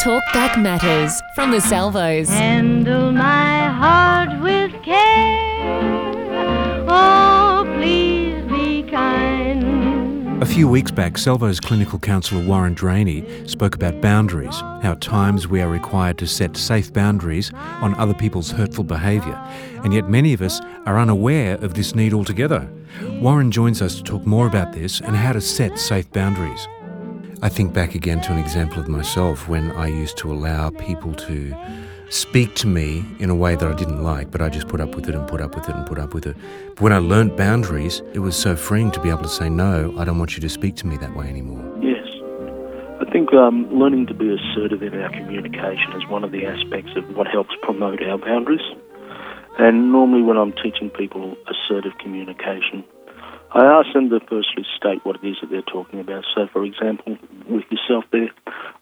Talkback Matters from the Salvos. Handle my heart with care. Oh, please be kind. A few weeks back, Salvo's clinical counsellor Warren Draney spoke about boundaries, how at times we are required to set safe boundaries on other people's hurtful behaviour, and yet many of us are unaware of this need altogether. Warren joins us to talk more about this and how to set safe boundaries. I think back again to an example of myself when I used to allow people to speak to me in a way that I didn't like, but I just put up with it and put up with it and put up with it. But when I learnt boundaries, it was so freeing to be able to say, no, I don't want you to speak to me that way anymore. Yes. I think um, learning to be assertive in our communication is one of the aspects of what helps promote our boundaries. And normally, when I'm teaching people assertive communication, I ask them to firstly state what it is that they're talking about. So, for example, with yourself there,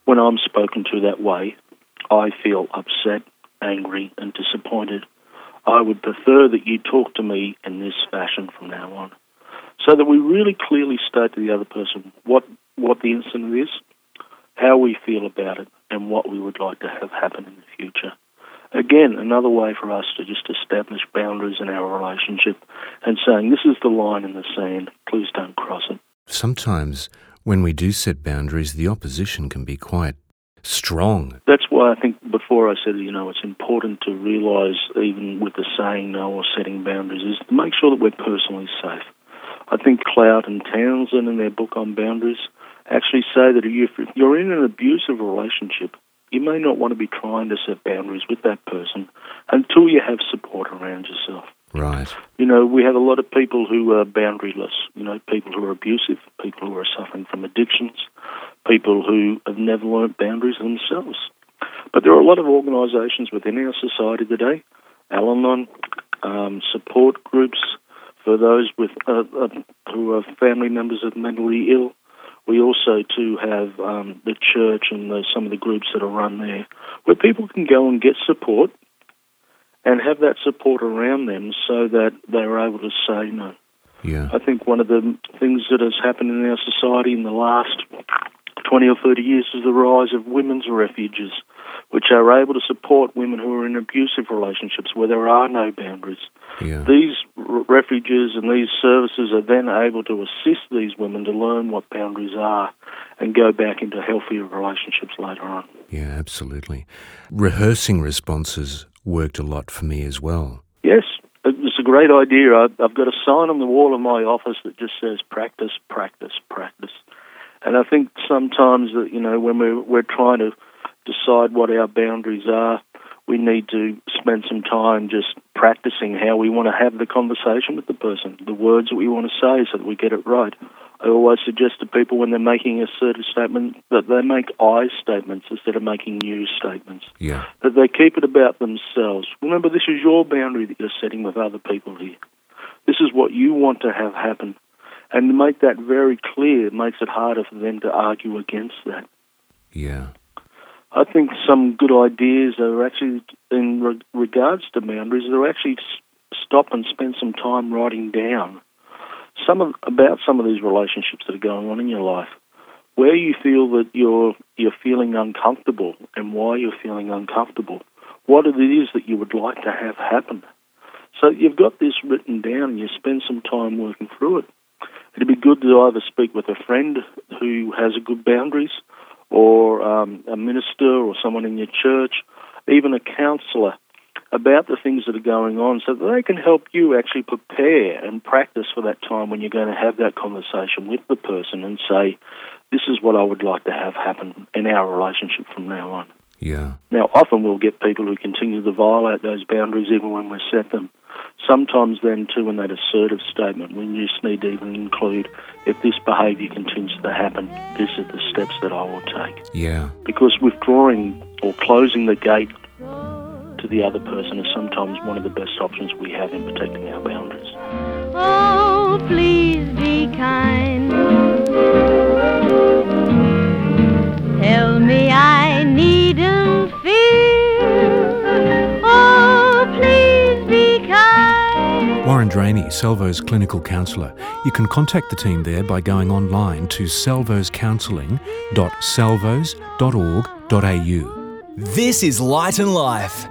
when I'm spoken to that way, I feel upset, angry, and disappointed. I would prefer that you talk to me in this fashion from now on. So that we really clearly state to the other person what, what the incident is, how we feel about it, and what we would like to have happen in the future. Again, another way for us to just establish boundaries in our relationship and saying, this is the line in the sand, please don't cross it. Sometimes when we do set boundaries, the opposition can be quite strong. That's why I think before I said, you know, it's important to realise, even with the saying no or setting boundaries, is to make sure that we're personally safe. I think Cloud and Townsend, in their book on boundaries, actually say that if you're in an abusive relationship, you may not want to be trying to set boundaries with that person until you have support around yourself. Right. You know, we have a lot of people who are boundaryless, you know, people who are abusive, people who are suffering from addictions, people who have never learnt boundaries themselves. But there are a lot of organisations within our society today, Al Anon, um, support groups for those with uh, uh, who are family members of mentally ill. We also too have um, the church and the, some of the groups that are run there, where people can go and get support and have that support around them so that they're able to say no. Yeah. I think one of the things that has happened in our society in the last 20 or 30 years is the rise of women's refuges, which are able to support women who are in abusive relationships where there are no boundaries. Yeah. These r- refuges and these services are then able to assist these women to learn what boundaries are and go back into healthier relationships later on. Yeah, absolutely. Rehearsing responses worked a lot for me as well. Yes, it's a great idea. I've got a sign on the wall of my office that just says practice, practice, practice. And I think sometimes that, you know, when we're, we're trying to decide what our boundaries are, we need to spend some time just practicing how we want to have the conversation with the person, the words that we want to say so that we get it right. I always suggest to people when they're making a certain statement that they make I statements instead of making you statements. Yeah. That they keep it about themselves. Remember, this is your boundary that you're setting with other people here. This is what you want to have happen. And to make that very clear makes it harder for them to argue against that. Yeah. I think some good ideas are actually, in re- regards to boundaries, are actually s- stop and spend some time writing down some of, about some of these relationships that are going on in your life, where you feel that you're you're feeling uncomfortable and why you're feeling uncomfortable, what it is that you would like to have happen. So you've got this written down and you spend some time working through it. It'd be good to either speak with a friend who has a good boundaries or um, a minister or someone in your church, even a counsellor, about the things that are going on so that they can help you actually prepare and practice for that time when you're going to have that conversation with the person and say, this is what I would like to have happen in our relationship from now on. Yeah. Now, often we'll get people who continue to violate those boundaries even when we set them. Sometimes, then, too, in that assertive statement, we just need to even include if this behaviour continues to happen, these are the steps that I will take. Yeah. Because withdrawing or closing the gate to the other person is sometimes one of the best options we have in protecting our boundaries. Oh, please be kind. Salvo's clinical counsellor. You can contact the team there by going online to salvoscounselling.salvos.org.au. This is Light and Life.